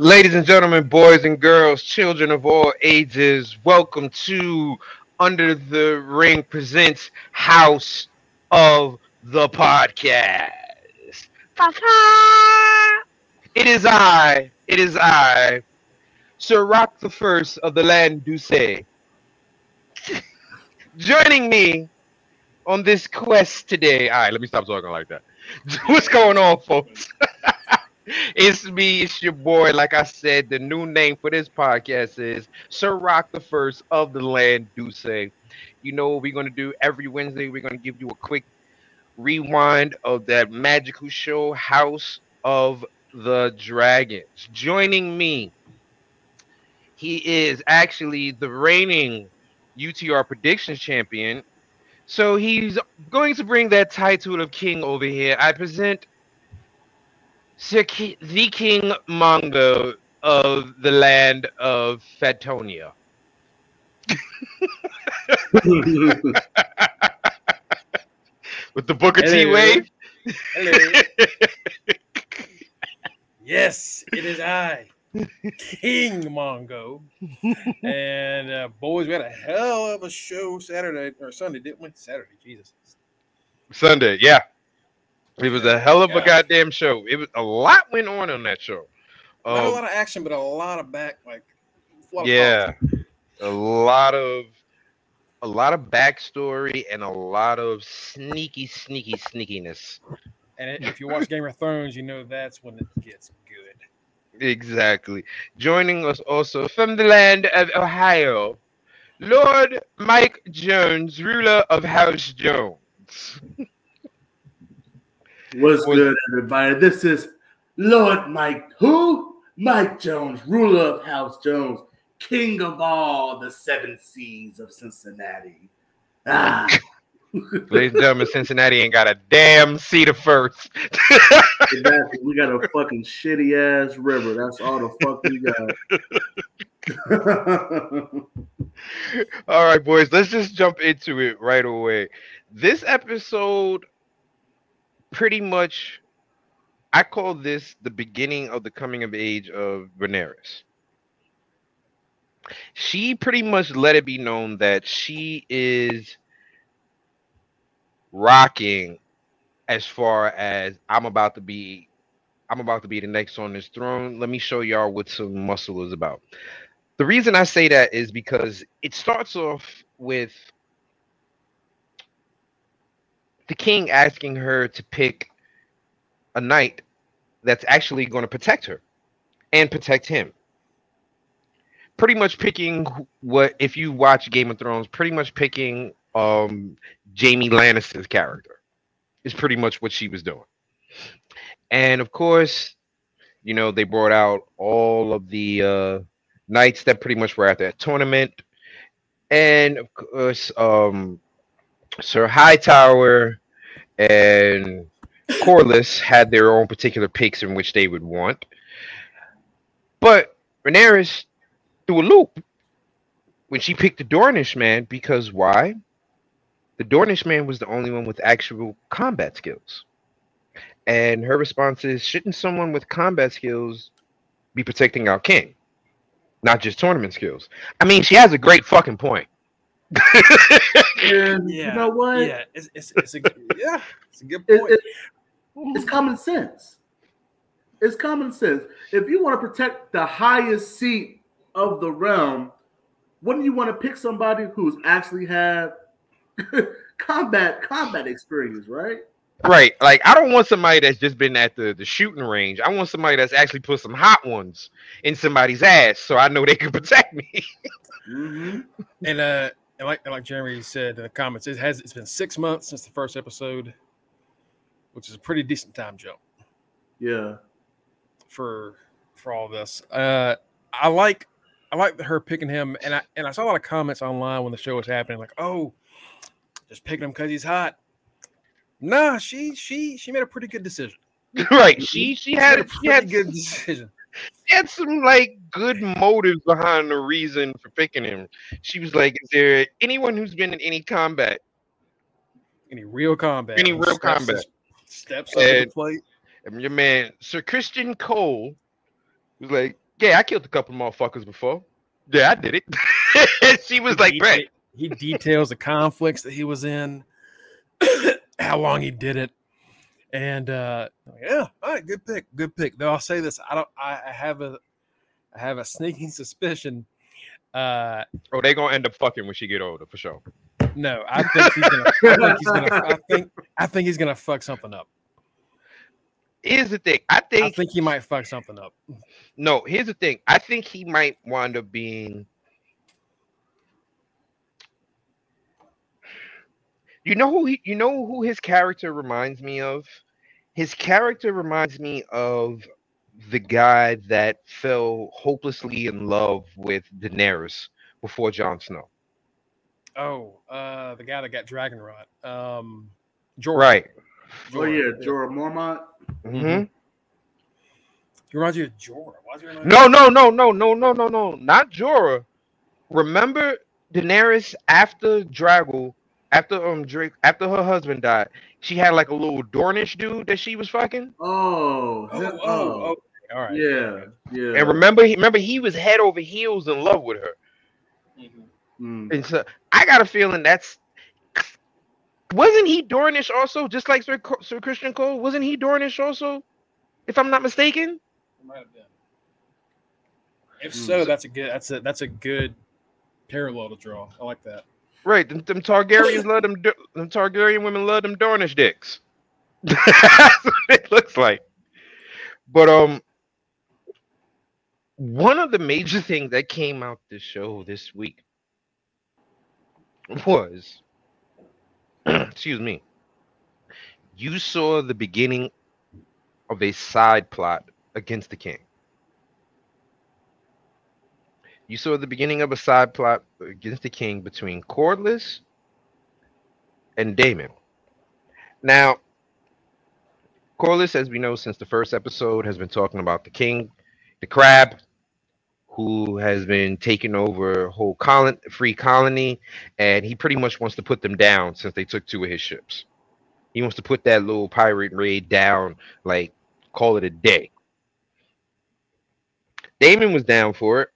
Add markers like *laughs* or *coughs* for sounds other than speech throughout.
Ladies and gentlemen, boys and girls, children of all ages, welcome to Under the Ring presents House of the Podcast. It is I, it is I, Sir Rock the First of the Land Duce. *laughs* Joining me on this quest today. All right, let me stop talking like that. *laughs* What's going on, folks? *laughs* it's me, it's your boy. Like I said, the new name for this podcast is Sir Rock the First of the Land Duce. You know what we're gonna do every Wednesday? We're gonna give you a quick rewind of that magical show, House of the Dragons. Joining me, he is actually the reigning UTR predictions champion. So he's going to bring that title of king over here. I present Sir Ki- the King Mongo of the land of Fatonia. *laughs* With the Booker T wave. Hello. *laughs* yes, it is I, King Mongo. And uh, boys, we had a hell of a show Saturday or Sunday, didn't we? Saturday, Jesus. Sunday, yeah. It was a hell of a Yeah. goddamn show. It was a lot went on on that show. Not a Um, lot of action, but a lot of back, like, a yeah, a lot of a lot of backstory and a lot of sneaky, sneaky, sneakiness. And if you watch Game of Thrones, you know that's when it gets good. Exactly. Joining us also from the land of Ohio, Lord Mike Jones, ruler of House Jones. *laughs* What's Was- good, everybody? This is Lord Mike, who? Mike Jones, ruler of House Jones, king of all the seven seas of Cincinnati. Ah, *laughs* Ladies and gentlemen, Cincinnati ain't got a damn seat of first. *laughs* exactly. We got a fucking shitty ass river. That's all the fuck we got. *laughs* All right, boys, let's just jump into it right away. This episode, pretty much, I call this the beginning of the coming of age of Rhaenyra. She pretty much let it be known that she is rocking as far as I'm about to be I'm about to be the next on this throne. Let me show y'all what some muscle is about. The reason I say that is because it starts off with the king asking her to pick a knight that's actually going to protect her and protect him. Pretty much picking what if you watch Game of Thrones, pretty much picking um Jaime Lannister's character is pretty much what she was doing. And of course, you know, they brought out all of the uh knights that pretty much were at that tournament. And of course, um Sir Hightower and Corlys had their own particular picks in which they would want. But Rhaenyra threw a loop when she picked the Dornish man because why? The Dornish man was the only one with actual combat skills. And her response is, shouldn't someone with combat skills be protecting our king? Not just tournament skills. I mean, she has a great fucking point. *laughs* and Yeah. you know what? Yeah, it's, it's, it's a yeah, it's a good It- point. it- it's common sense. It's common sense. If you want to protect the highest seat of the realm, wouldn't you want to pick somebody who's actually had *laughs* combat combat experience, right? Right. Like I don't want somebody that's just been at the, the shooting range. I want somebody that's actually put some hot ones in somebody's ass so I know they can *laughs* protect me. Mm-hmm. And uh, and like and like Jeremy said in the comments, it has it's been six months since the first episode, which is a pretty decent time jump Yeah. for for all this. Uh, I like I like her picking him, and I and I saw a lot of comments online when the show was happening, like, oh, just picking him because he's hot. Nah, she she she made a pretty good decision. *laughs* right. She she made had a she had good good decision. She had some like good motives behind the reason for picking him. She was like, Is there anyone who's been in any combat? Any real combat. Any real steps- combat. Steps up to And- the plate. And your man, Sir Christian Cole, was like, Yeah, I killed a couple of motherfuckers before. Yeah, I did it. *laughs* she was like, he, "Brett, he details the conflicts that he was in, *coughs* how long he did it, and uh, yeah, all right, good pick, good pick. Though I'll say this, I don't, I, I have a, I have a sneaking suspicion. Uh, oh, they gonna end up fucking when she get older for sure." no, I think he's gonna, I think he's gonna, I think, I think he's gonna fuck something up. Here's the thing. I think I think, think he might fuck something up. no. Here's the thing. I think he might wind up being. You know who he, you know who his character reminds me of? His character reminds me of the guy that fell hopelessly in love with Daenerys before Jon Snow. Oh, uh, the guy that got dragon rot, um, Jorah. Right. Oh yeah, Jorah Mormont. hmm He reminds you of Jorah. Why is he No, no, no, no, no, no, no, no. Not Jorah. Remember Daenerys after Dragul, after um Drake, after her husband died, she had like a little Dornish dude that she was fucking. Oh, Oh, him- oh, oh, all right. yeah, yeah. And remember, he remember he was head over heels in love with her. Mhm. Mm. And so I got a feeling that's wasn't he Dornish also, just like Sir, Co- Sir Christian Cole? Wasn't he Dornish also, if I'm not mistaken? It might have been. If Hmm. so, that's a good. That's a that's a good parallel to draw. I like that. Right, them, them Targaryens love them. Them Targaryen women love them Dornish dicks. *laughs* That's what it looks like. But um, one of the major things that came out this show this week was, *clears throat* excuse me, you saw the beginning of a side plot against the king. You saw the beginning of a side plot against the king between Corlys and Daemon. Now, Corlys, as we know since the first episode, has been talking about the king, the crab, who has been taking over a whole colon, free colony, and he pretty much wants to put them down since they took two of his ships. He wants to put that little pirate raid down, like call it a day. Daemon was down for it.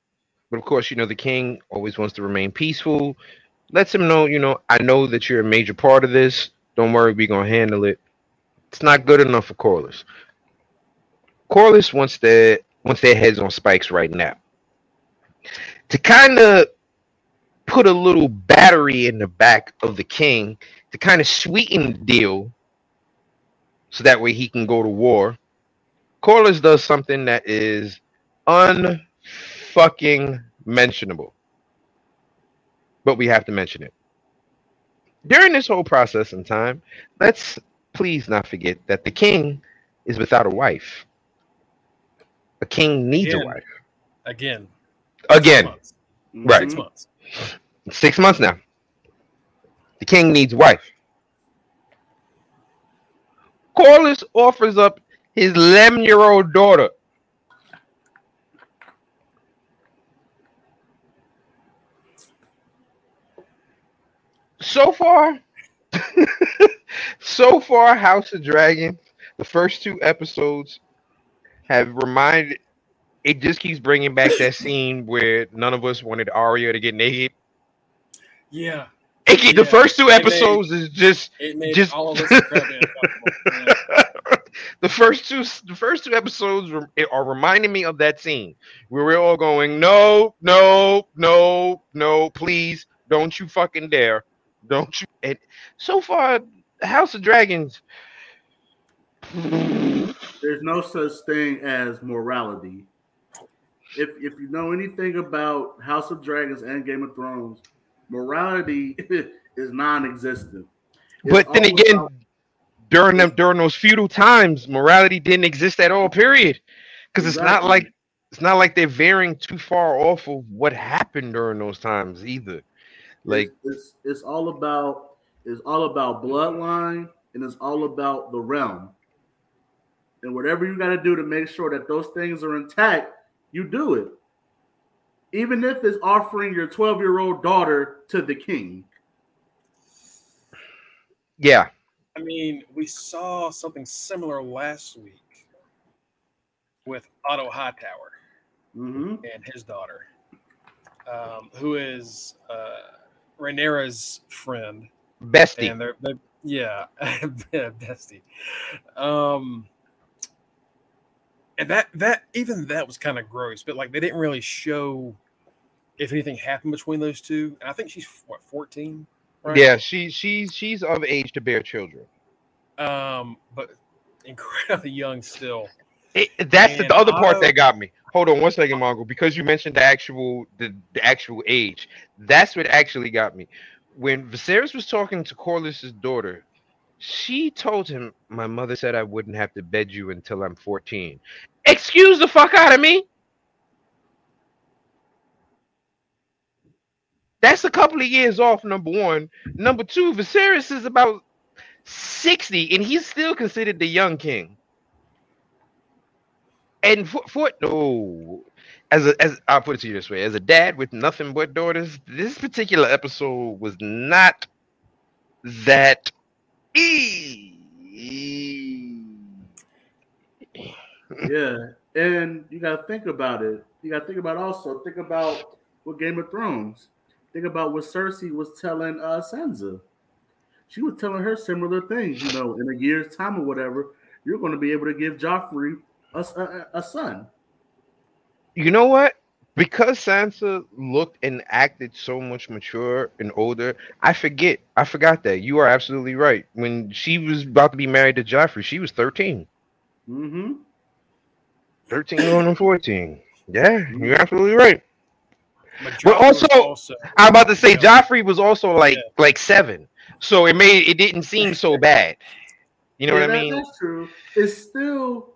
But of course, you know, the king always wants to remain peaceful. Lets him know, you know, I know that you're a major part of this. Don't worry, we're gonna handle it. It's not good enough for Corlys. Corlys wants their wants their heads on spikes right now. To kind of put a little battery in the back of the king to kind of sweeten the deal so that way he can go to war. Corlys does something that is unfucking mentionable. But we have to mention it. During this whole process and time, let's please not forget that the king is without a wife. A king needs a wife. Again. Again, Six. Right. Six months. six months now. The king needs wife. Corlys offers up his 11 year old daughter. So far, *laughs* so far, House of Dragon, the first two episodes have reminded. It just keeps bringing back that *laughs* scene where none of us wanted Arya to get naked. Yeah. It, keep- the first two it made- episodes is just It made Just- all of us. *laughs* Yeah. the first two the first two episodes are reminding me of that scene where we're all going no no no no please don't you fucking dare don't you and so far house of dragons There's no such thing as morality. If if you know anything about House of Dragons and Game of Thrones, morality *laughs* is non-existent. It's but then again about- during them during those feudal times morality didn't exist at all period because it's not like it's not like they're veering too far off of what happened during those times either like it's, it's it's all about it's all about bloodline and it's all about the realm. And whatever you got to do to make sure that those things are intact, you do it. Even if it's offering your 12 year old daughter to the king. yeah I mean, we saw something similar last week with Otto Hightower. hmm and his daughter, um, who is uh, Rhaenyra's friend, Bestie. and they're, they're *laughs* yeah, bestie. Um, and that that even that was kind of gross, but like they didn't really show if anything happened between those two. And I think she's what fourteen, right? Yeah, she she's she's of age to bear children. Um, but incredibly young still. It, that's the, And the other part that got me. Hold on one second, Mongo, because you mentioned the actual the, the actual age. That's what actually got me. When Viserys was talking to Corlys's daughter, she told him, "My mother said I wouldn't have to bed you until I'm 14." Excuse the fuck out of me. That's a couple of years off. Number one. Number two, Viserys is about 60, and he's still considered the young king. And for, for no, as a as I'll put it to you this way, as a dad with nothing but daughters, this particular episode was not that. Yeah, and you got to think about it. You got to think about also think about what Game of Thrones. Think about what Cersei was telling uh, Sansa. She was telling her similar things. You know, in a year's time or whatever, you're going to be able to give Joffrey a, s- a- a son. You know what? Because Sansa looked and acted so much mature and older, I forget. I forgot that. You are absolutely right. When she was about to be married to Joffrey, she was 13. Mm-hmm. 13 going on 14. Yeah, you're absolutely right. But Well, Joffrey also- I'm about to say Yeah. Joffrey was also like Yeah. like seven. So it made it didn't seem so bad. You know Yeah, what I mean? That's true. It's still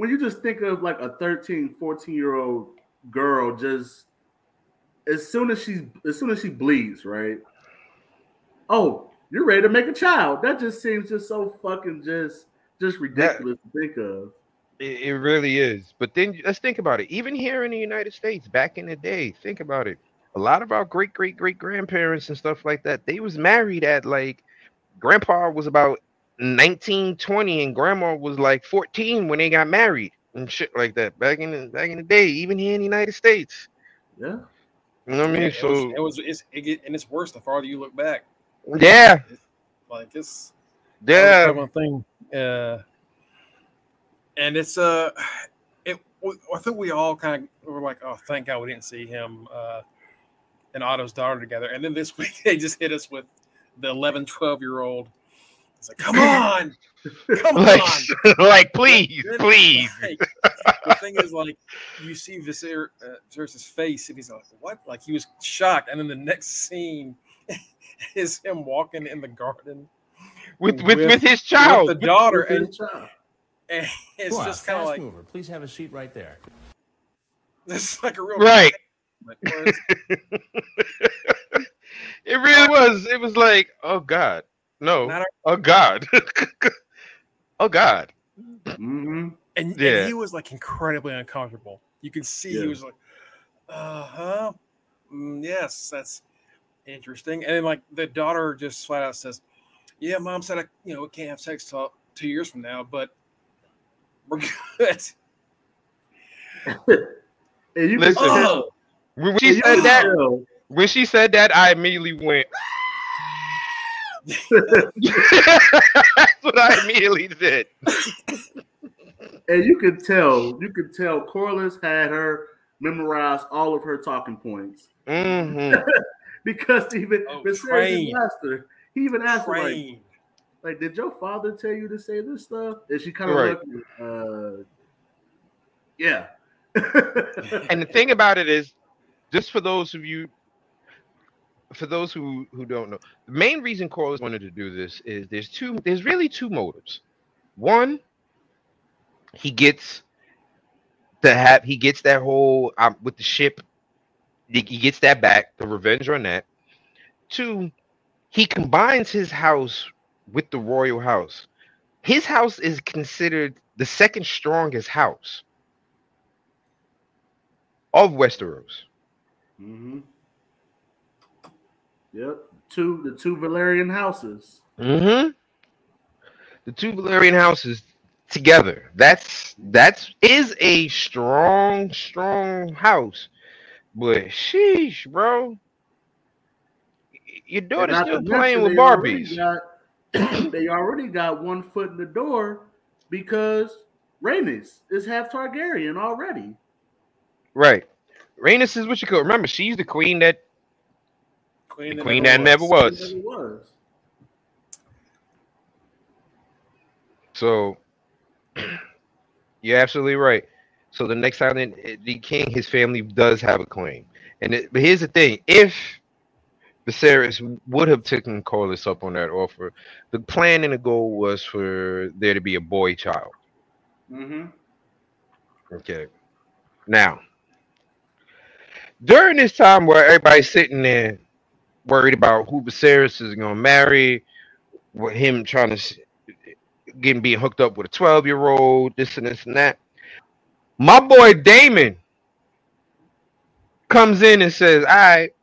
when you just think of like a 13, 14 year old girl, just as soon as she's as soon as she bleeds, right? Oh, you're ready to make a child. That just seems just so fucking just just ridiculous to think of. It, it really is. But then let's think about it. Even here in the United States, back in the day, think about it. A lot of our great great great grandparents and stuff like that, they was married at like grandpa was about 19, 20, and grandma was like 14 when they got married and shit like that. Back in the back in the day, even here in the United States. Yeah. You know what I mean? It so was, it was it's it get, and it's worse the farther you look back. yeah, Like it's yeah. one thing. Uh, and it's uh, it. I think we all kind of were like, oh, thank God we didn't see him uh, and Otto's daughter together. And then this *laughs* week they just hit us with the 11, 12 year old. It's like, come on, come *laughs* Like, on. *laughs* like please, Then, please. like, the thing is, like, you see Viser uh, Viserys' face, and he's like, "What?" Like he was shocked, and then the next scene *laughs* is him walking in the garden With with, with- with his child. with the daughter, With and, his child. and it's on, just kind of like mover. Please have a seat right there. it's like a real Right. Like, where it's- It really was. It was like, oh God. No. Not Oh God. *laughs* oh God. Mhm. and, Yeah. and he was like incredibly uncomfortable. You can see Yeah. he was like, uh huh, mm, yes, that's interesting. And then like the daughter just flat out says, "Yeah, mom said I, you know, we can't have sex till two years from now, but we're *laughs* good." *laughs* And you can Listen. tell, Oh, When she said that, when she said that, I immediately went. That's what I immediately did. and you could tell, you could tell Corlys had her memorize all of her talking points hmm *laughs* because even Oh, Viserys trained. asked her. He even asked her, like, like, did your father tell you to say this stuff? And she kind of Right. looked, uh, yeah. *laughs* And the thing about it is, just for those of you, for those who who don't know, the main reason Corlys wanted to do this is there's two. There's really two motives. One, he gets to have he gets that whole um, with the ship. He gets that back, the revenge on that. Two, he combines his house with the royal house. His house is considered the second strongest house of Westeros. hmm Yep. Two the two Velaryon houses. Mm-hmm. The two Velaryon houses together. That's that's is a strong, strong house. But sheesh, bro. Your daughter's still playing with they already Barbies. got- *clears throat* they already got one foot in the door because Rhaenys is half Targaryen already. Right. Rhaenys is what you call. Remember, she's the queen that Queen, the queen that never was. It was. So *clears throat* you're absolutely right. So the next time that the king, his family does have a claim. And it, but here's the thing: if Viserys would have taken Corlys up on that offer, the plan and the goal was for there to be a boy child. Mm-hmm. Okay. Now, during this time where everybody's sitting there worried about who Viserys is going to marry, with him trying to getting being hooked up with a 12 year old, this and this and that, my boy Daemon comes in and says, All right,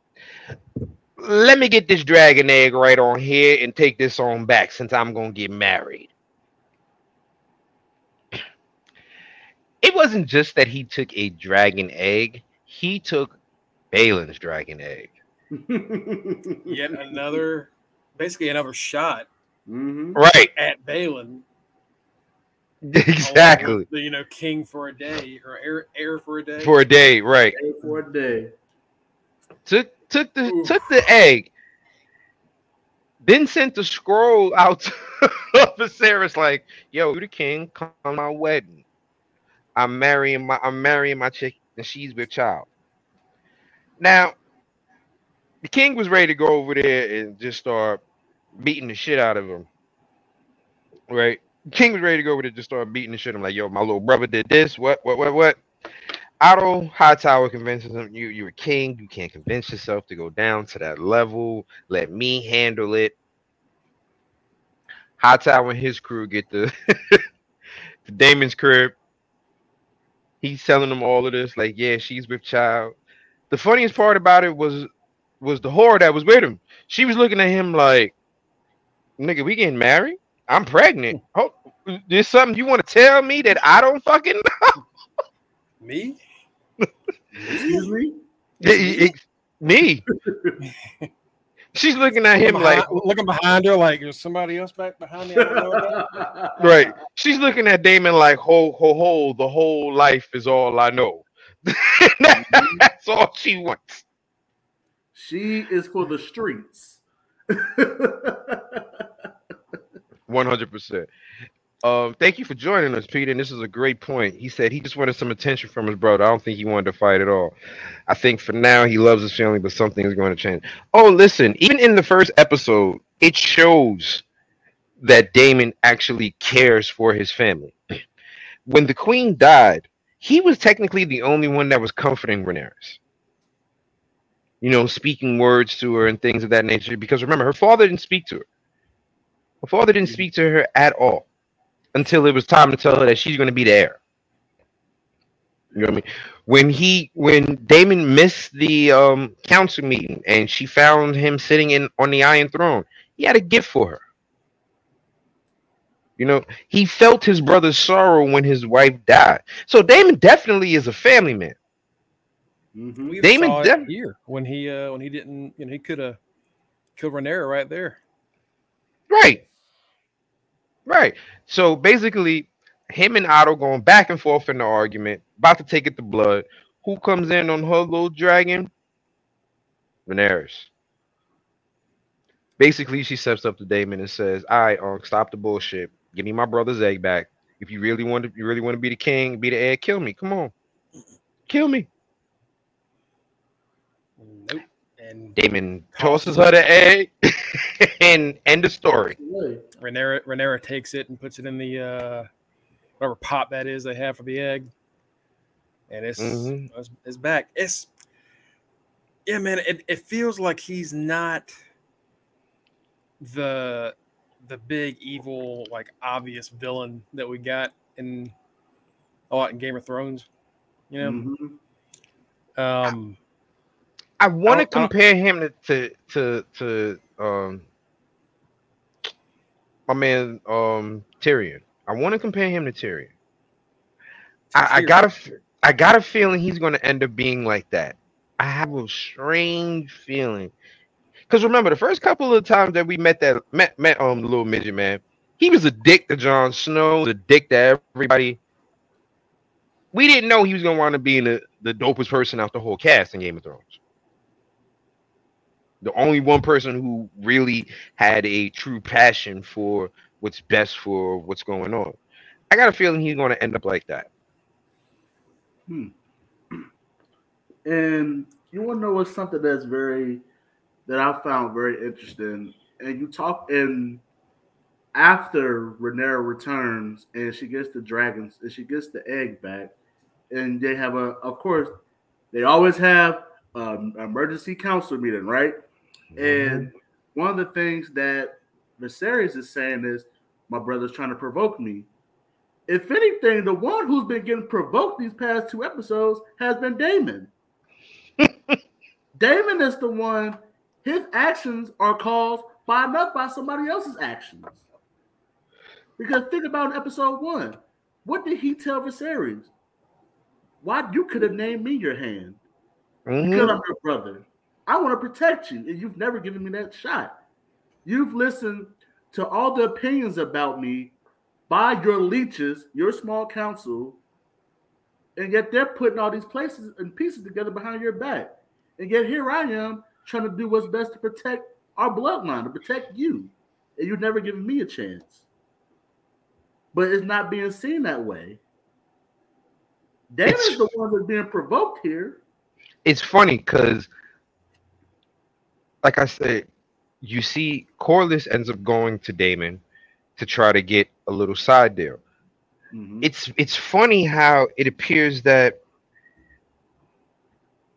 let me get this dragon egg right on here and take this on back since I'm going to get married. It wasn't just that he took a dragon egg, he took Baelon's dragon egg. Yet *laughs* another, basically another shot hmm Right. at Baelon. Exactly. The, you know, king for a day or heir, heir for a day. For a day, right. For a day. Took took the Oof. took the egg, then sent the scroll out to *laughs* Viserys like, yo, you the king, come to my wedding. I'm marrying my I'm marrying my chick and she's with child. Now, the king was ready to go over there and just start beating the shit out of him. Right? King was ready to go over there just start beating the shit. I'm like, yo, my little brother did this. What, what, what, what? Otto Hightower convinces him, you, you're a king. You can't convince yourself to go down to that level. Let me handle it. Hightower and his crew get the, *laughs* the Daemon's crib. He's telling them all of this, like, yeah, she's with child. The funniest part about it was was the whore that was with him. She was looking at him like, nigga, we getting married? I'm pregnant. Oh, there's something you want to tell me that I don't fucking know? *laughs* Me? Excuse me? It- it- me. She's looking at him looking like, looking behind her, like there's somebody else back behind me. I don't know about. *laughs* right. She's looking at Daemon like, ho, ho, ho, the whole life is all I know. *laughs* That's all she wants. She is for the streets. 100%. Um, thank you for joining us, Peter. And this is a great point. He said he just wanted some attention from his brother. I don't think he wanted to fight at all. I think for now he loves his family, but something is going to change. Oh, listen, even in the first episode, it shows that Daemon actually cares for his family. When the queen died, he was technically the only one that was comforting Rhaenyra. You know, speaking words to her and things of that nature. Because remember, her father didn't speak to her. Her father didn't speak to her at all until it was time to tell her that she's going to be the heir. You know what I mean? When he, when Daemon missed the um, council meeting and she found him sitting in on the Iron Throne, he had a gift for her. You know, he felt his brother's sorrow when his wife died. So Daemon definitely is a family man. Mhm. We Daemon saw it Dem- here when he uh when he didn't you know he could have killed Rhaenyra right there. Right. Right. So basically, him and Otto going back and forth in the argument, about to take it to blood. Who comes in on her little dragon? Rhaenyra. Basically, she steps up to Daemon and says, "All right, um, stop the bullshit. Give me my brother's egg back. If you really want to, you really want to be the king, be the heir. Kill me. Come on, kill me." And Daemon tosses her the egg, and end the story. Way. Rhaenyra Rhaenyra takes it and puts it in the uh whatever pot that is they have for the egg. And it's Mhm. it's, it's back. It's yeah, man, it, it feels like he's not the the big evil, like obvious villain that we got in a lot in Game of Thrones. You know? Mhm. Um I want to I don't- I don't- compare him to, to to to um my man um Tyrion. I want to compare him to Tyrion. I, I got a, I got a feeling he's going to end up being like that. I have a strange feeling. Because remember, the first couple of times that we met that met met um the little midget man, he was a dick to Jon Snow, a dick to everybody. We didn't know he was gonna wind up being the, the dopest person out the whole cast in Game of Thrones. The only one person who really had a true passion for what's best for what's going on. I got a feeling he's gonna end up like that. Hmm. *clears throat* And you want to know what's something that's very that I found very interesting. And you talk in after Rhaenyra returns and she gets the dragons and she gets the egg back, and they have a of course they always have an emergency council meeting, right? Mm-hmm. And one of the things that Viserys is saying is, my brother's trying to provoke me. If anything, the one who's been getting provoked these past two episodes has been Daemon. *laughs* Daemon is the one, his actions are caused by enough by somebody else's actions. Because think about episode one. What did he tell Viserys? Why you could have named me your hand? Mm-hmm. Because I'm your brother. I want to protect you, and you've never given me that shot. You've listened to all the opinions about me by your leeches, your small council, and yet they're putting all these places and pieces together behind your back. And yet here I am trying to do what's best to protect our bloodline, to protect you. And you've never given me a chance. But it's not being seen that way. Daemon's the one that's being provoked here. It's funny because, like I said, you see Corlys ends up going to Daemon to try to get a little side deal. Mm-hmm. It's it's funny how it appears that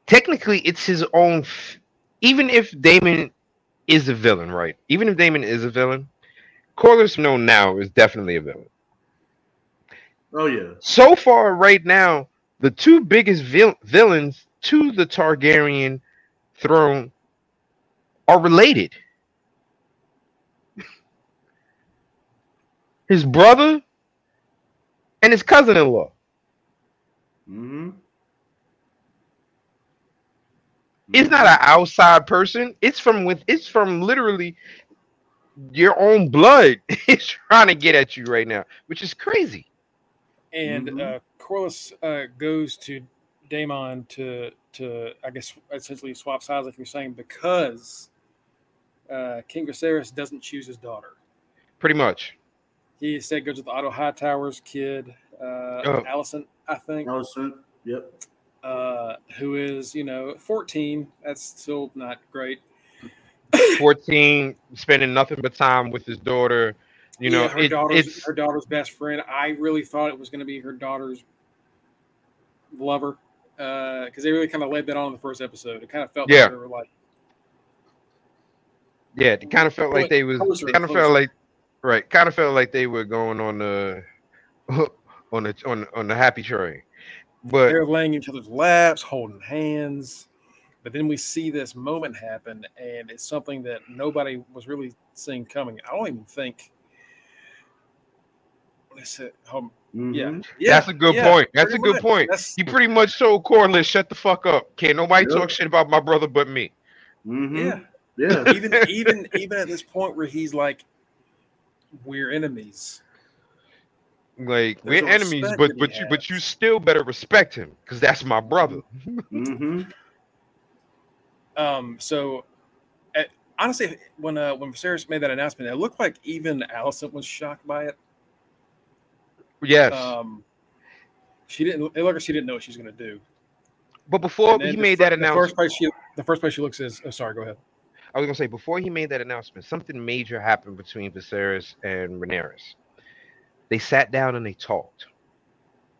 technically it's his own. F- even if Daemon is a villain, right? Even if Daemon is a villain, Corlys known now is definitely a villain. Oh yeah. So far, right now, the two biggest vil- villains to the Targaryen throne are related. *laughs* his brother and his cousin-in-law. Mm-hmm. It's not an outside person. It's from with. It's from literally your own blood. *laughs* It's trying to get at you right now, which is crazy. And mm-hmm. uh, Corlys uh, goes to Daemon to to I guess essentially swap sides, like you're saying, because uh, King Viserys doesn't choose his daughter. Pretty much. He said goes with the Otto Hightower's kid, uh, oh. Alicent, I think. Alicent, yep. Uh, who is you know 14? That's still not great. 14, spending nothing but time with his daughter. You know, her it, daughter's it's, her daughter's best friend. I really thought it was going to be her daughter's lover because uh, they really kind of laid that on in the first episode. It kind of felt yeah. like they were like, yeah, it kind of felt like they was kind of felt like right, kind of felt like they were going on the *laughs* on the on on the happy train. But they're laying each other's laps, holding hands. But then we see this moment happen, and it's something that nobody was really seeing coming. I don't even think um, mm-hmm. yeah, yeah, that's a good yeah, point. That's a good much. point. That's, you pretty much told Corlys, shut the fuck up. Can't nobody yep. talk shit about my brother but me. Mm-hmm. Yeah, yeah. *laughs* even even even at this point where he's like, we're enemies. Like There's we're enemies, but but you has. but you still better respect him because that's my brother. mm-hmm. *laughs* Um. So, at, honestly, when uh when Viserys made that announcement, it looked like even Alicent was shocked by it. Yes. Um, she didn't. It looked like she didn't know what she was going to do. But before he made that announcement, the first place she, the first place she looks is. Oh, sorry, go ahead. I was gonna say before he made that announcement, something major happened between Viserys and Rhaenyra. They sat down and they talked.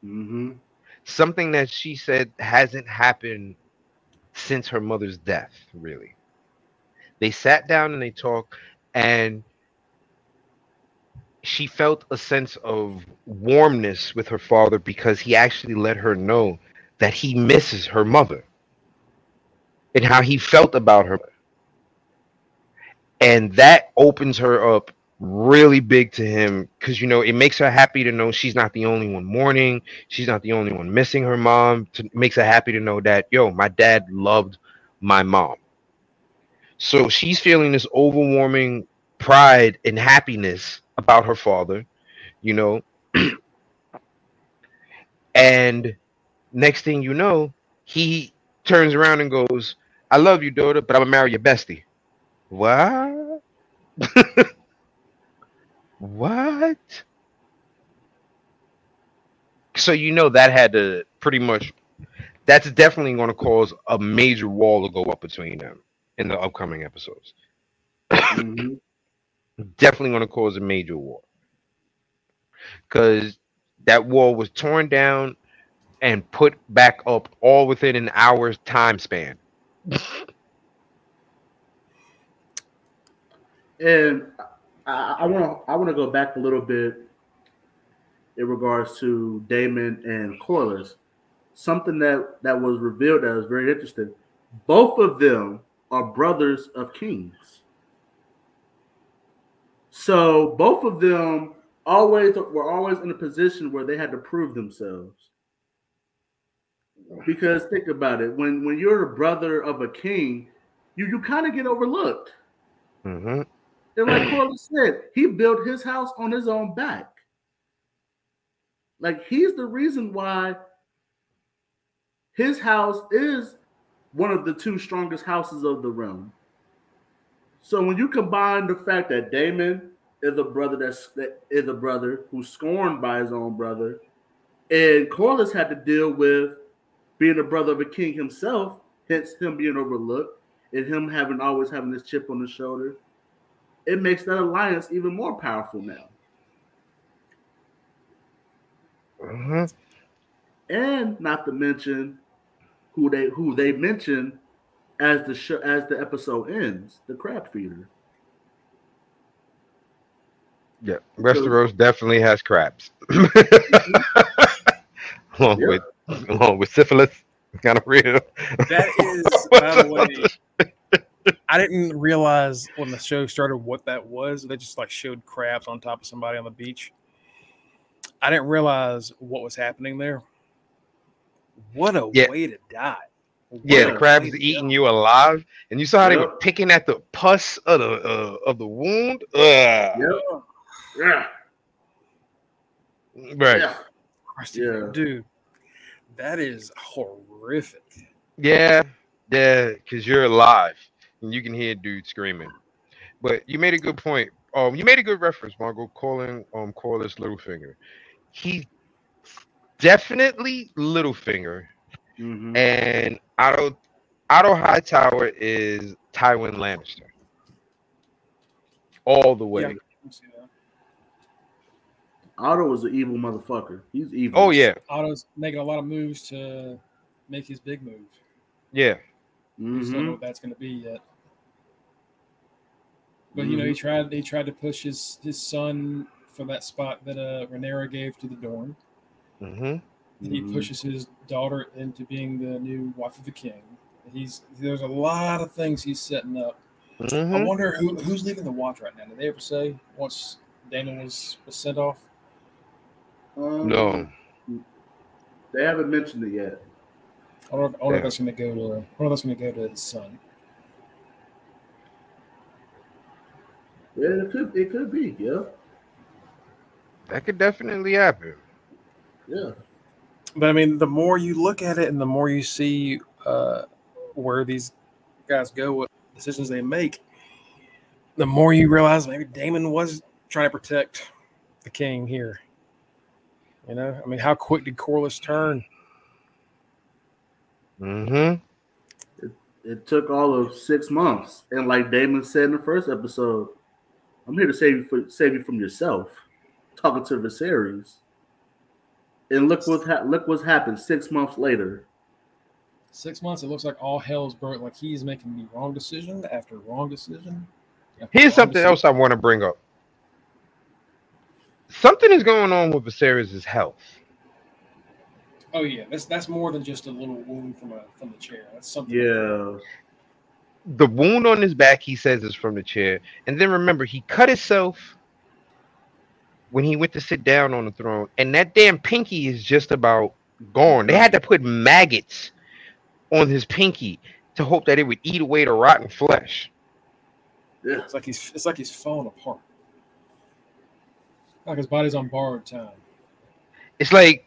Mm-hmm. Something that she said hasn't happened since her mother's death. Really, they sat down and they talked, and she felt a sense of warmness with her father because he actually let her know that he misses her mother and how he felt about her. And that opens her up really big to him because you know it makes her happy to know she's not the only one mourning. She's not the only one missing her mom to, makes her happy to know that yo my dad loved my mom. So she's feeling this overwhelming pride and happiness about her father you know? *clears throat* And next thing you know he turns around and goes i love you daughter but i'm gonna marry your bestie what What? So you know that had to pretty much that's definitely going to cause a major wall to go up between them in the upcoming episodes. Mhm. *coughs* definitely going to cause a major war. Cuz that wall was torn down and put back up all within an hour's time span. *laughs* And I want to I want to go back a little bit in regards to Daemon and Corlys. Something that that was revealed that was very interesting. Both of them are brothers of kings. So both of them always were always in a position where they had to prove themselves. Because think about it, when when you're a brother of a king, you you kind of get overlooked. Mhm. And like Corley said, he built his house on his own back. Like he's the reason why his house is one of the two strongest houses of the realm. So when you combine the fact that Daemon is a brother that's that is a brother who's scorned by his own brother, and Corlys had to deal with being a brother of a king himself, hence him being overlooked and him having always having this chip on his shoulder it makes that alliance even more powerful now. Mhm. And not to mention who they who they mention as the show as the episode ends, the crab feeder. Yeah, Westeros definitely has crabs. *laughs* along Yeah. with along with syphilis, kind of real. That is, by the way, *laughs* I didn't realize when the show started what that was. They just like showed crabs on top of somebody on the beach. I didn't realize what was happening there. What a Yeah. way to die! What Yeah, the crabs way to eating you alive, and you saw how they were picking at the pus of the uh, of the wound. Ugh. Yep. Yeah. Right. Yeah. Yeah. dude, that is horrific. Yeah, yeah, because you're alive and you can hear dude screaming. But you made a good point. Um, you made a good reference, Margot, calling um Corlys Littlefinger. He definitely Littlefinger, Mhm. and Otto Otto Hightower is Tywin Lannister. All the way. Yeah. Let's see that. Otto was an evil motherfucker. He's evil. Oh yeah, Otto's making a lot of moves to make his big move. yeah. We just don't know Mhm. what that's going to be yet. But you know, he tried. He tried to push his his son for that spot that uh Rhaenyra gave to the Dorn. hmm He Mhm. pushes his daughter into being the new wife of the king. He's there's a lot of things he's setting up. I hmm wonder who who's leading the watch right now. Did they ever say once Daemon was, was sent off? Um, No. They haven't mentioned it yet. I wonder, I wonder Yeah. if that's going to go to. I wonder if that's going to go to his son. Yeah, it could it could be, yeah. That could definitely happen. Yeah. But I mean, the more you look at it, and the more you see uh, where these guys go, what decisions they make, the more you realize maybe Daemon was trying to protect the king here. You know, I mean, how quick did Corlys turn? Mm-hmm. It, It took all of six months. And like Daemon said in the first episode, I'm here to save you for save you from yourself. Talking to Viserys. And look what ha- look what's happened six months later. Six months. It looks like all hell's burnt. Like he's making the wrong decision after wrong decision. after Here's wrong something decision. else I want to bring up. Something is going on with Viserys' health. Oh yeah, that's that's more than just a little wound from a from the chair. That's something. Yeah. The wound on his back, he says, is from the chair. And then remember, he cut himself when he went to sit down on the throne, and that damn pinky is just about gone. They had to put maggots on his pinky to hope that it would eat away the rotten flesh. Yeah. It's like he's it's like he's falling apart. Like his body's on borrowed time. It's like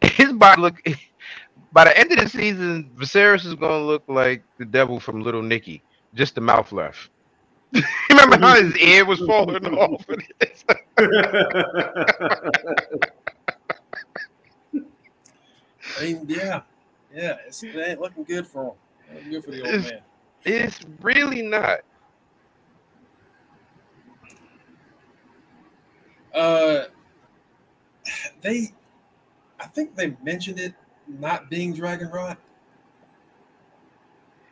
*laughs* his body look. By the end of the season, Viserys is gonna look like the devil from Little Nicky, just the mouth left. *laughs* Remember how his ear was falling *laughs* off? *laughs* I mean, yeah, yeah, it's, it ain't looking good for him. Ain't good for the old It's- man. it's really not. Uh, *sighs* they, I think they mentioned it not being dragon rot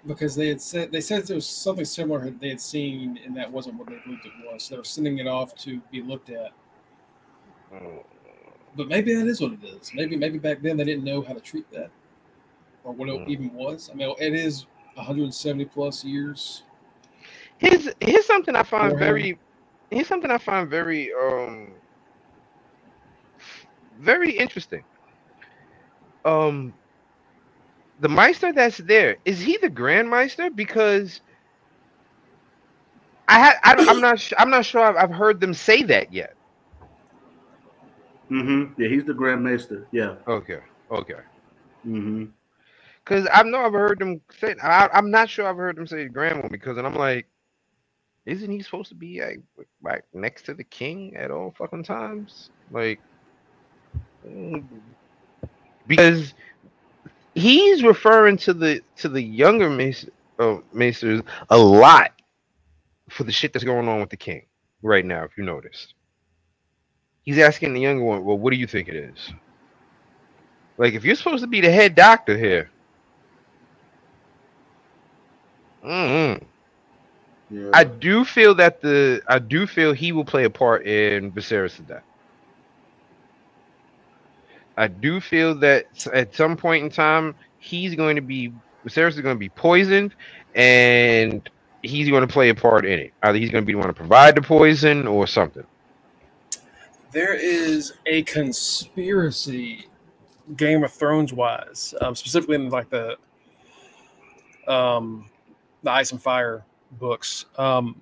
because they had said they said there was something similar they had seen and that wasn't what they believed it was. So they were sending it off to be looked at. But maybe that is what it is. Maybe maybe back then they didn't know how to treat that or what it Hmm. even was. I mean, it is 170 plus years. Here's here's something I find very here's something I find very um very interesting. Um the Maester that's there, is he the Grand Maester? Because I had I, i'm not I'm not sure I've, I've heard them say that yet. Mm-hmm. Yeah, he's the Grand Maester. Yeah. Okay, okay. Mm-hmm. Because I know I've heard them say. I, I'm not sure I've heard them say Grand one because, and I'm like, isn't he supposed to be like, like next to the king at all fucking times? Like, mm, because he's referring to the to the younger mace, uh, a lot for the shit that's going on with the king right now. If you noticed, he's asking the younger one, "Well, what do you think it is?" Like, if you're supposed to be the head doctor here. mm Yeah. I do feel that the I do feel he will play a part in Viserys' death. I do feel that at some point in time he's going to be is going to be poisoned, and he's going to play a part in it. Either he's going to be the one to provide the poison or something. There is a conspiracy, Game of Thrones wise, um, specifically in like the um, the Ice and Fire books, um,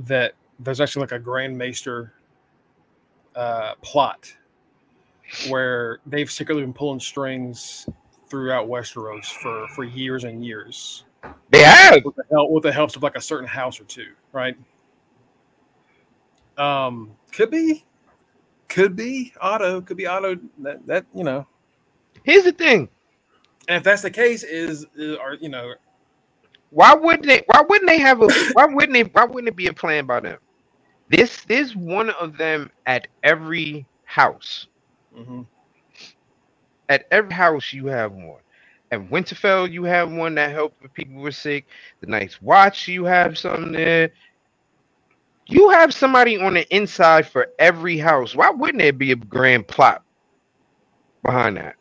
that there's actually like a Grand Maester uh, plot where they've secretly been pulling strings throughout Westeros for for years and years They have. with the help with the helps of like a certain house or two, right? Um, could be, could be Otto, could be Otto. That that you know, Here's the thing. and if that's the case, is, is are you know, Why wouldn't they? Why wouldn't they have a? Why wouldn't they? Why wouldn't it be a plan by them? This there's one of them at every house. Mhm. At every house you have one. At Winterfell you have one that helped when people were sick. The Night's Watch you have some there. You have somebody on the inside for every house. Why wouldn't there be a grand plot behind that?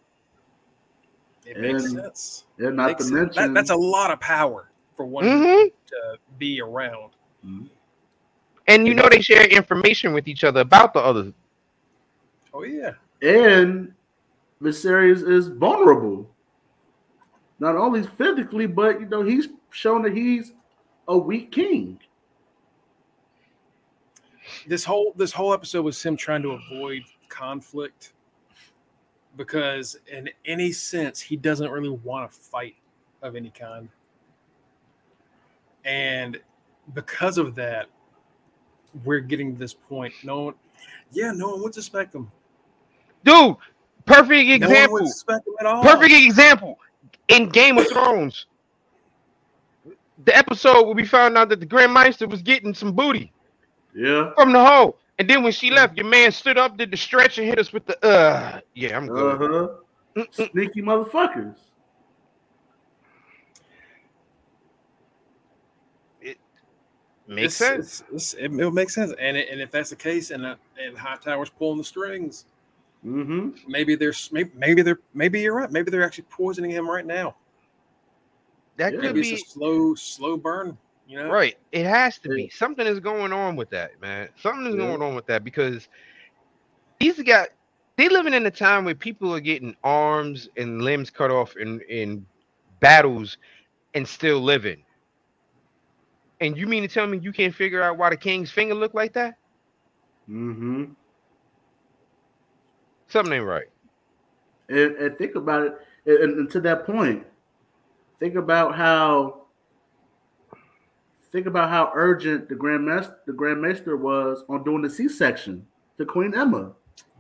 it makes And sense. Yeah, not Makes to sense. That- mention that's a lot of power for one hmm to be around. And you know they share information with each other about the other. Oh yeah, and Viserys is vulnerable. Not only physically, but you know, he's shown that he's a weak king. this whole this whole episode was him trying to avoid conflict because in any sense he doesn't really want to fight of any kind and because of that we're getting to this point no one yeah no one would suspect him Dude, perfect example. would suspect him at all Perfect example in Game of Thrones. The episode where we found out that the Grand Maester was getting some booty Yeah. from the hole. And then when she left, your man stood up, did the stretch, and hit us with the uh yeah, I'm good. Uh-huh. Mm-mm. Sneaky motherfuckers. It Makes It's- sense. it's- it's- it, it makes sense and, it, and if that's the case and uh, and Hightower's pulling the strings Mm-hmm. maybe there's maybe, maybe they're maybe you're right maybe they're actually poisoning him right now That Yeah. could maybe it's be a slow slow burn you You know, Right. It has to be. Something is going on with that, man. Something is Yeah. going on with that because these got they living in a time where people are getting arms and limbs cut off in in battles and still living. And you mean to tell me you can't figure out why the king's finger looked like that? Mm-hmm. Something ain't right. And, and think about it, and, and to that point, think about how think about how urgent the Grand Master the Grand Maester was on doing the C-section to Queen Aemma.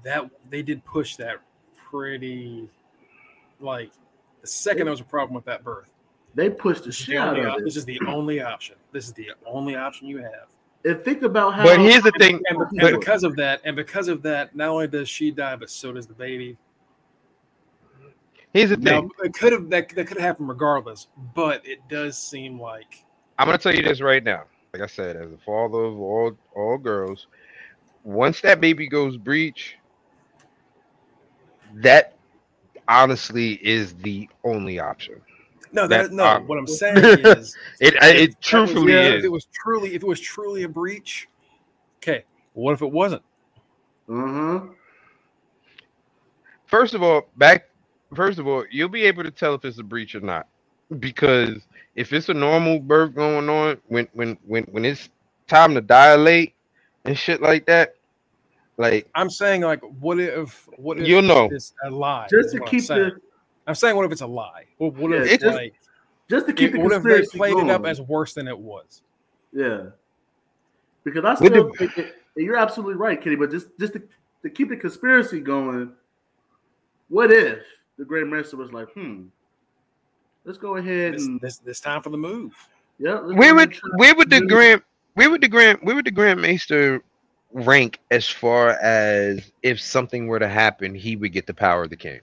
that they did push that pretty. Like the second there was a problem with that birth, They pushed the shit the out of op- it. this is the only option. This is the only option you have. And think about how But here's the thing. And, and because of that, and because of that, not only does she die, but so does the baby. Here's the thing. Now, it could have that, that could have happened regardless, but it does seem like I'm gonna tell you this right now. Like I said, as a father of all all girls, once that baby goes breech, that honestly is the only option. No, That- that, no. what I'm saying *laughs* is, It if it that was- truthfully if is. it was truly, if it was truly a breech, okay. What if it wasn't? uh-huh. First of all, back first of all, you'll be able to tell if it's a breech or not. Because if it's a normal birth going on, when when when when it's time to dilate and shit like that, like I'm saying like, what if what if You'll know. it's a lie? Just to keep the I'm saying what if it's a lie? What, what if Yeah, it's just- like just to keep it, the what if they conspiracy played it up as worse than it was? Yeah. Because I still the- think it- and you're absolutely right, Kitty. but just just to, to keep the conspiracy going, what if the Great Master was like, hmm, let's go ahead This, and this this time for the move. yeah, let's where would ahead where would the do- grand where would the grand where would the grand maester rank as far as if something were to happen he would get the power of the king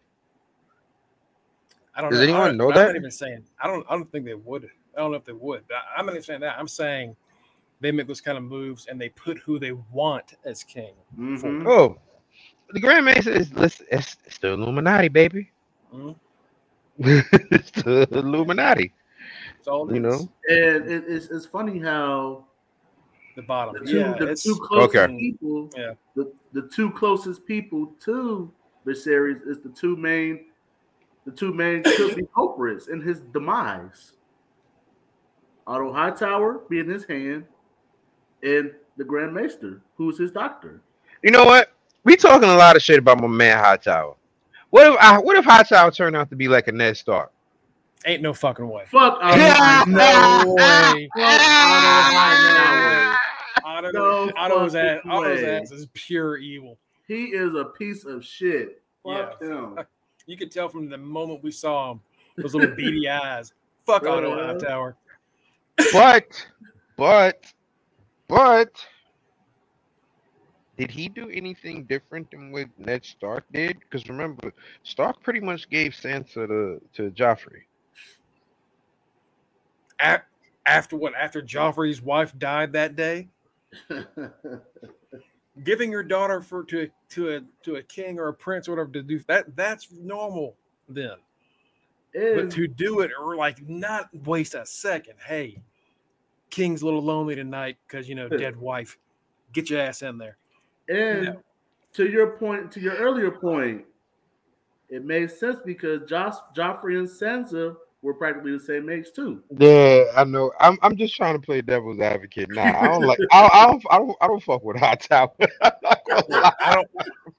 I don't Does know. anyone I don't- know I'm that? not even saying. I don't. I don't think they would. I don't know if they would. But I, I'm not even saying that. I'm saying they make those kind of moves and they put who they want as king. Mhm. oh the grand maester is listen, it's, it's the illuminati baby Mhm. it's *laughs* the illuminati It's all You know? And it, it's it's funny how the bottom. the two, yeah, the two closest Okay. people, Yeah. the, the two closest people to Viserys is the two main, the two main could be culprits in his demise. Otto Hightower being his hand, and the Grand Maester, who's his doctor. you know what we talking a lot of shit about my man hightower what if I, what if hightower turned out to be like a ned stark ain't no fucking way. Fuck Otto *laughs* Hightower. No way. Fuck Otto Hightower. Otto, No Otto's, ass, Otto's ass is pure evil. He is a piece of shit. Fuck Yeah. him. *laughs* You could tell from the moment we saw him, those little beady *laughs* eyes. Fuck Otto Uh, Hightower. but but but did he do anything different than what Ned Stark did? Because remember, Stark pretty much gave Sansa to to Joffrey. A- after what? After Joffrey's wife died that day, *laughs* giving your daughter for to to a to a king or a prince or whatever to do that that's normal then. But to do it or like not waste a second. Hey, king's a little lonely tonight because you know dead wife. Get your ass in there. And No. to your point, to your earlier point, it made sense because Josh, Joffrey and Sansa were practically the same age too. Yeah, I know. I'm I'm just trying to play devil's advocate now. I don't like. I, I don't. I don't. I don't fuck with Hightower. *laughs* I'm not gonna lie. I don't.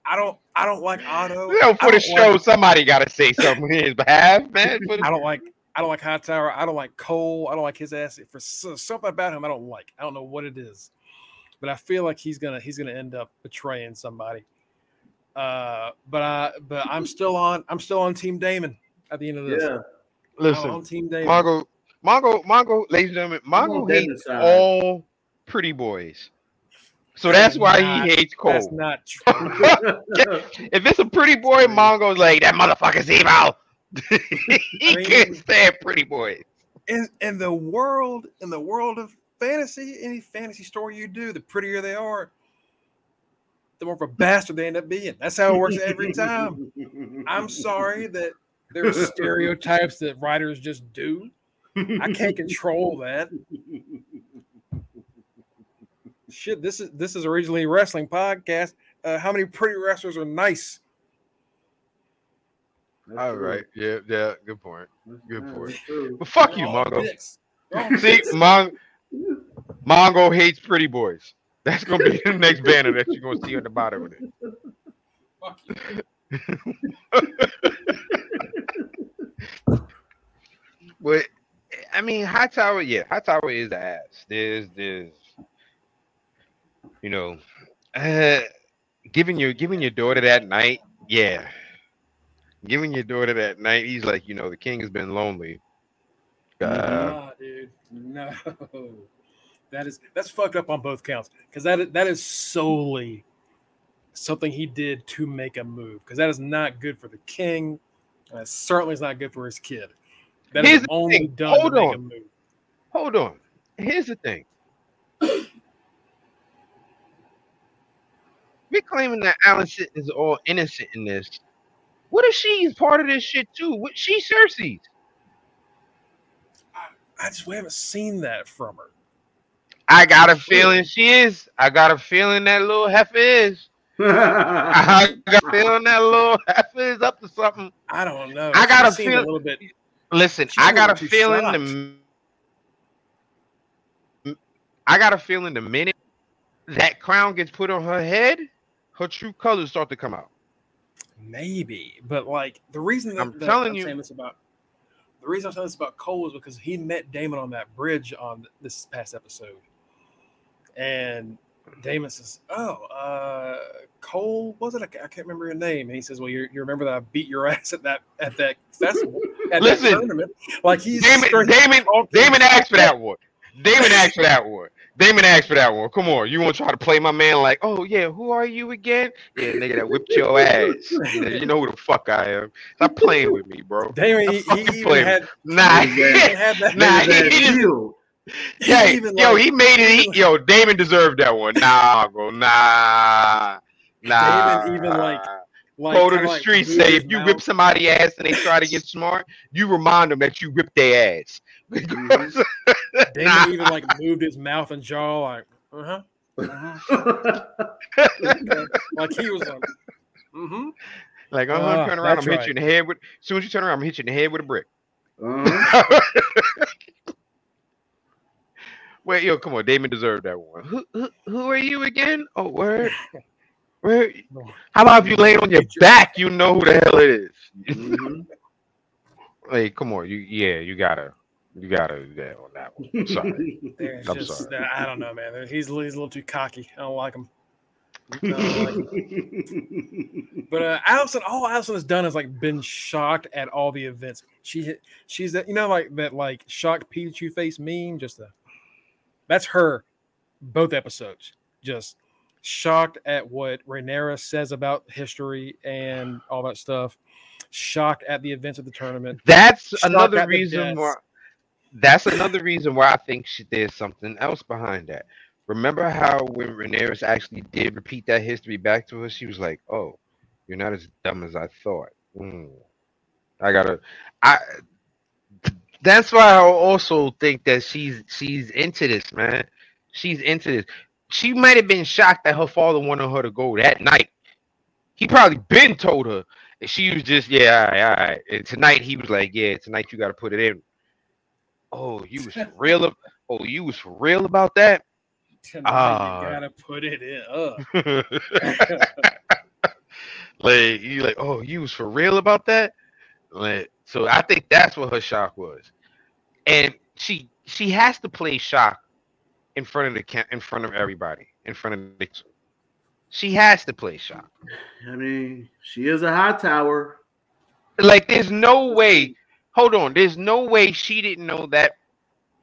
I don't. I don't like Otto. You know, for the show, like- somebody got to say something on his behalf, man. For the- I don't like. I don't like Hightower. I don't like Cole. I don't like his ass. For something about him, I don't like. I don't know what it is, but I feel like he's gonna he's gonna end up betraying somebody. Uh, but I but I'm still on. I'm still on Team Daemon at the end of this. Yeah, I'm Listen, on Team Daemon. Mongo, Mongo, Mongo, ladies and gentlemen, I'm Mongo hates side. all pretty boys. So That that's why not- he hates That's not *laughs* true. if it's a pretty boy, Mongo's like that motherfucker's evil. *laughs* he mean- can't stand pretty boys. in in the world in the world of fantasy, any fantasy story you do, the prettier they are, the more of a bastard they end up being. That's how it works every time. *laughs* I'm sorry that there's *laughs* stereotypes that writers just do. I can't control that. shit, this is this is originally a wrestling podcast. Uh, how many pretty wrestlers are nice? That's All true. right. Yeah. Yeah. Good point. Good yeah, point. true. But fuck you, They're all Mongo. dicks. They're all See. Mon- *laughs* Mongo hates pretty boys. That's gonna be the next banner that you're gonna see on the bottom of it. Fuck you. *laughs* But I mean, Hightower, yeah, Hightower is the ass. There's, there's, you know, uh, *sighs* giving your giving your daughter that night, yeah, giving your daughter that night. He's like, you know, the king has been lonely. Uh, Nah, dude, no. *laughs* That is that's fucked up on both counts because that that is solely something he did to make a move because that is not good for the king. And it certainly is not good for his kid. That is Here's the only thing, done hold to make a on. move. hold on. Here's the thing. *coughs* We're claiming that Sit is all innocent in this. What if she's part of this shit too? What she's Cersei's? I just we haven't seen that from her. I got a feeling she is. I got a feeling that little heifer is. *laughs* I got a feeling that little heifer is up to something. I don't know. I got She a seemed feel- a little bit. Listen, She's I a got a feeling the I got a feeling the minute that crown gets put on her head, her true colors start to come out. Maybe, but like the reason that, I'm that telling I'm you- this about the reason I'm saying this about Cole is because he met Daemon on that bridge on this past episode, and Daemon says, "Oh, uh, Cole was it? I can't remember your name." And he says, "Well, you, you remember that I beat your *laughs* ass at that at that festival at Listen. that tournament?" Like he's Daemon, Daemon, Daemon asked for that one. Daemon asked for that one. Daemon asked for that one. Come on, you want to try to play my man like, oh yeah, who are you again? Yeah, nigga that whipped your ass. You know who the fuck I am. Stop playing with me, bro. Daemon, he, he even play. had, Nah, he had that. *laughs* Nah, that he just- heel. *laughs* he yeah, even, yo, like- he made it. He, yo, Daemon deserved that one. Nah, bro, nah, nah. Daemon even, like, like, go to the like streets. Say if you mouth. whip somebody ass and they try to get *laughs* smart, you remind them that you whipped their ass. *laughs* Because- Daemon Nah. even like moved his mouth and jaw like, uh huh, like he was like, mm-hmm. Like, uh huh. Ah, turn around. I'm gonna hit you in the head with. As soon as you turn around, I'm gonna hit you in the head with a brick. Uh-huh. Wait, yo, come on. Daemon deserved that one. Who, who, who are you again? Oh, where? *laughs* Where? *laughs* How about if you lay on your back? You know who the hell it is. *laughs* Mhm. Like, come on. You, yeah, you gotta, you gotta do that on that one. Sorry. I'm just, sorry. I don't know, man. He's, he's a little too cocky. I don't like him. I like. But uh, Alicent, all Alicent has done is like been shocked at all the events. She she's that you know like that like shocked Pikachu face meme. Just a, that's her. Both episodes, just shocked at what Rhaenyra says about history and all that stuff. Shocked at the events of the tournament. That's Shocked another reason why. That's another reason why I think she, there's something else behind that. Remember how when Rhaenyra actually did repeat that history back to her, she was like, "Oh, you're not as dumb as I thought." Hmm. I gotta. I. That's why I also think that she's she's into this, man. She's into this. She might have been shocked that her father wanted her to go that night. He probably been told her, and she was just, yeah, all right, all right. And tonight he was like, yeah, tonight you got to put it in. Oh, you was *laughs* real? ab- Oh, you was real about that? Tonight Ah. you gotta put it in. *laughs* Like you like, oh, you was for real about that? Like, so I think that's what her shock was, and she she has to play shock in front of the in front of everybody, in front of the. She has to play shock. I mean, she is a Hightower. Like, there's no way. Hold on, there's no way she didn't know that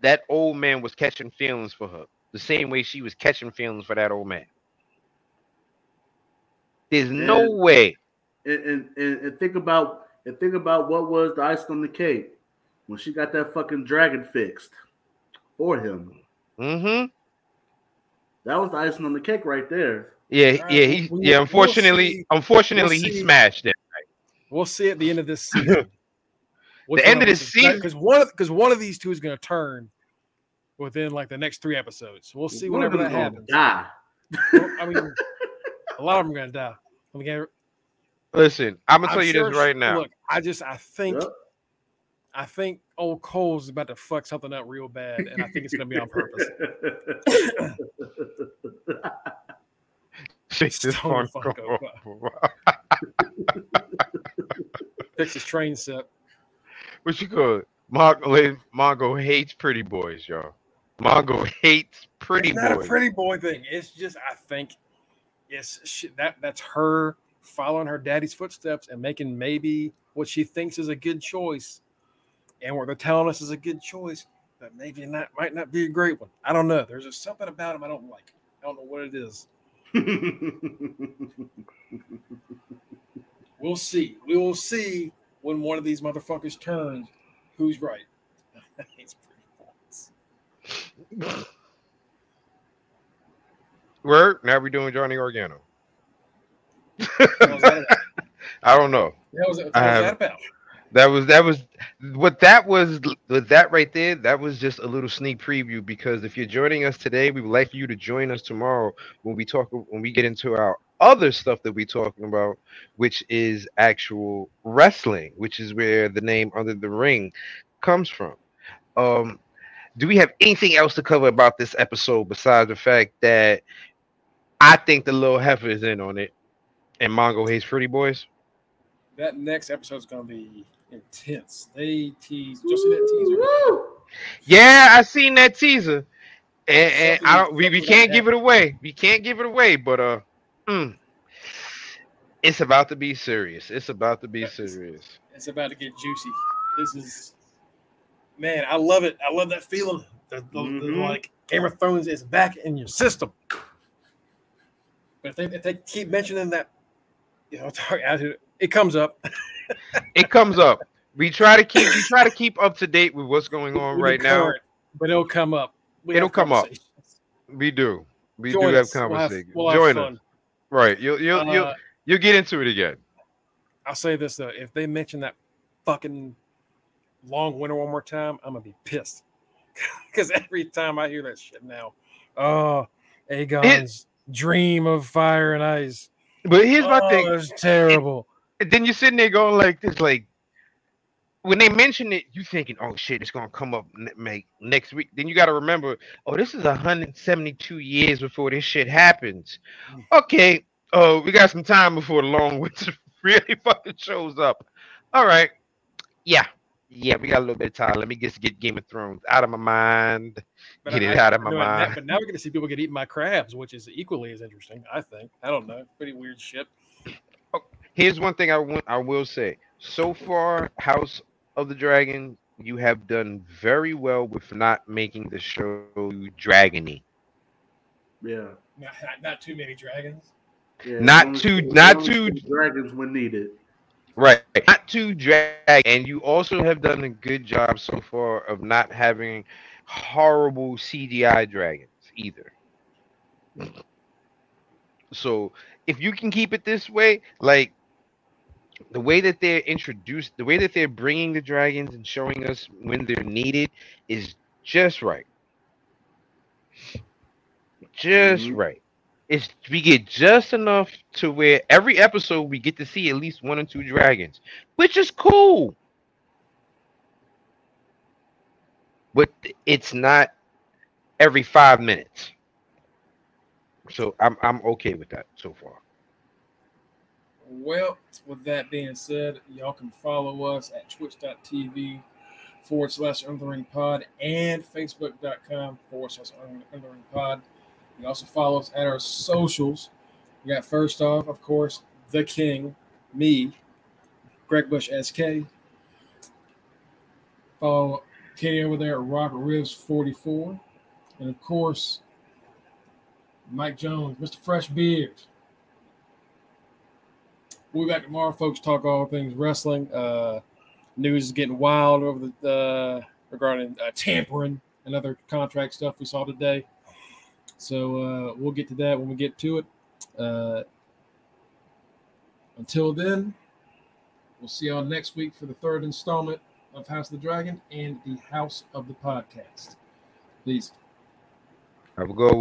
that old man was catching feelings for her, the same way she was catching feelings for that old man. There's no way. And, and, and, and think about and think about what was the icing on the cake when she got that fucking dragon fixed for him. Mm-hmm. That was the icing on the cake right there. Yeah, Alright, yeah, he, we'll- yeah. we'll Unfortunately, unfortunately, We'll he smashed it. We'll see at the end of this *laughs* season. The end of this season- because one because one of these two is going to turn within like the next three episodes. We'll see One whenever that happens. Die. Well, I mean, a lot of them are gonna die. I mean, Listen, I'm gonna I'm tell you sure- this right now. Look, I just I think Yep. I think old Cole's about to fuck something up real bad, and I think it's gonna be on purpose. *laughs* Fix this Stone Funko. Fix his train set. what you call it? Mongo, Mongo hates pretty boys, y'all. Mongo hates pretty it's not a pretty boy thing. It's just I think it's shit, that that's her following her daddy's footsteps and making maybe what she thinks is a good choice, and what they're telling us is a good choice, but maybe not might not be a great one. I don't know. There's just something about him I don't like. I don't know what it is. *laughs* We'll see. We will see when one of these motherfuckers turns. Who's right? *laughs* it's pretty boys. Word. Now we doing Johnny Organo. That, I don't know. what was, what was that about? That was that was what that was with that right there. That was just a little sneak preview because if you're joining us today, we would like for you to join us tomorrow when we talk when we get into our other stuff that we're talking about, which is actual wrestling, which is where the name Under the Ring comes from. Um, do we have anything else to cover about this episode besides the fact that I think the little heifer is in on it, and Mongo hates pretty boys? That next episode is gonna be intense. They tease. Just see that teaser. Woo! Yeah, I seen that teaser, and, and I don't. We, we can't like give that. it away. We can't give it away. But uh, mm, it's about to be serious. It's about to be Yes. serious. It's about to get juicy. This is, man, I love it. I love that feeling. The, the, the, Mhm. like Game of Thrones is back in your system. But if they, if they keep mentioning that, you know, talk, it comes up. *laughs* It comes up. We try to keep. We try to keep up to date with what's going on We'll right now. but it'll come up. We It'll come up. We do. We Join do have us. We'll conversations. We'll have, Join fun. us. Right. You'll you'll you'll Uh, you'll get into it again. I'll say this though: if they mention that fucking long winter one more time, I'm gonna be pissed. *laughs* Because every time I hear that shit now, oh, Aegon's dream of fire and ice. But here's my oh, thing. it's terrible. And then you're sitting there going like this, like when they mention it, you thinking, "Oh shit, it's gonna come up make next week." Then you got to remember, oh, this is 172 years before this shit happens. Okay, oh, we got some time before the long winter *laughs* really fucking shows up. All right, yeah, yeah, we got a little bit of time. Let me just get Game of Thrones out of my mind. But Get I- it out of my you know, and that- mind. But now we're gonna see people get eaten by crabs, which is equally as interesting. I think. I don't know. Pretty weird shit. Oh, here's one thing I want I will say. So far, House of the Dragon, you have done very well with not making the show dragony. Yeah. Not, not too many dragons. yeah. Not Only- too- not two too- dragons when needed. Right. Not too drag and you also have done a good job so far of not having horrible CGI dragons either. So if you can keep it this way, like the way that they're introduced, the way that they're bringing the dragons and showing us when they're needed is just right. Just Mhm. right. It's we get just enough to where every episode we get to see at least one or two dragons, which is cool. But it's not every five minutes. So I'm I'm okay with that so far. Well, with that being said, y'all can follow us at twitch.tv forward slash under the ring pod and facebook.com forward slash under the ring pod. You also follow us at our socials. We got first off, of course, the king, me, Greg Bush SK. Follow Kenny over there at Robert Ribs 44. And of course, Mike Jones, Mr. Fresh Beard. We'll be back tomorrow, folks. Talk all things wrestling. Uh, news is getting wild over the uh, regarding uh, tampering and other contract stuff we saw today. So uh, we'll get to that when we get to it. Uh, until then, we'll see y'all next week for the third installment of House of the Dragon and the House of the Podcast. Peace. Have a good one.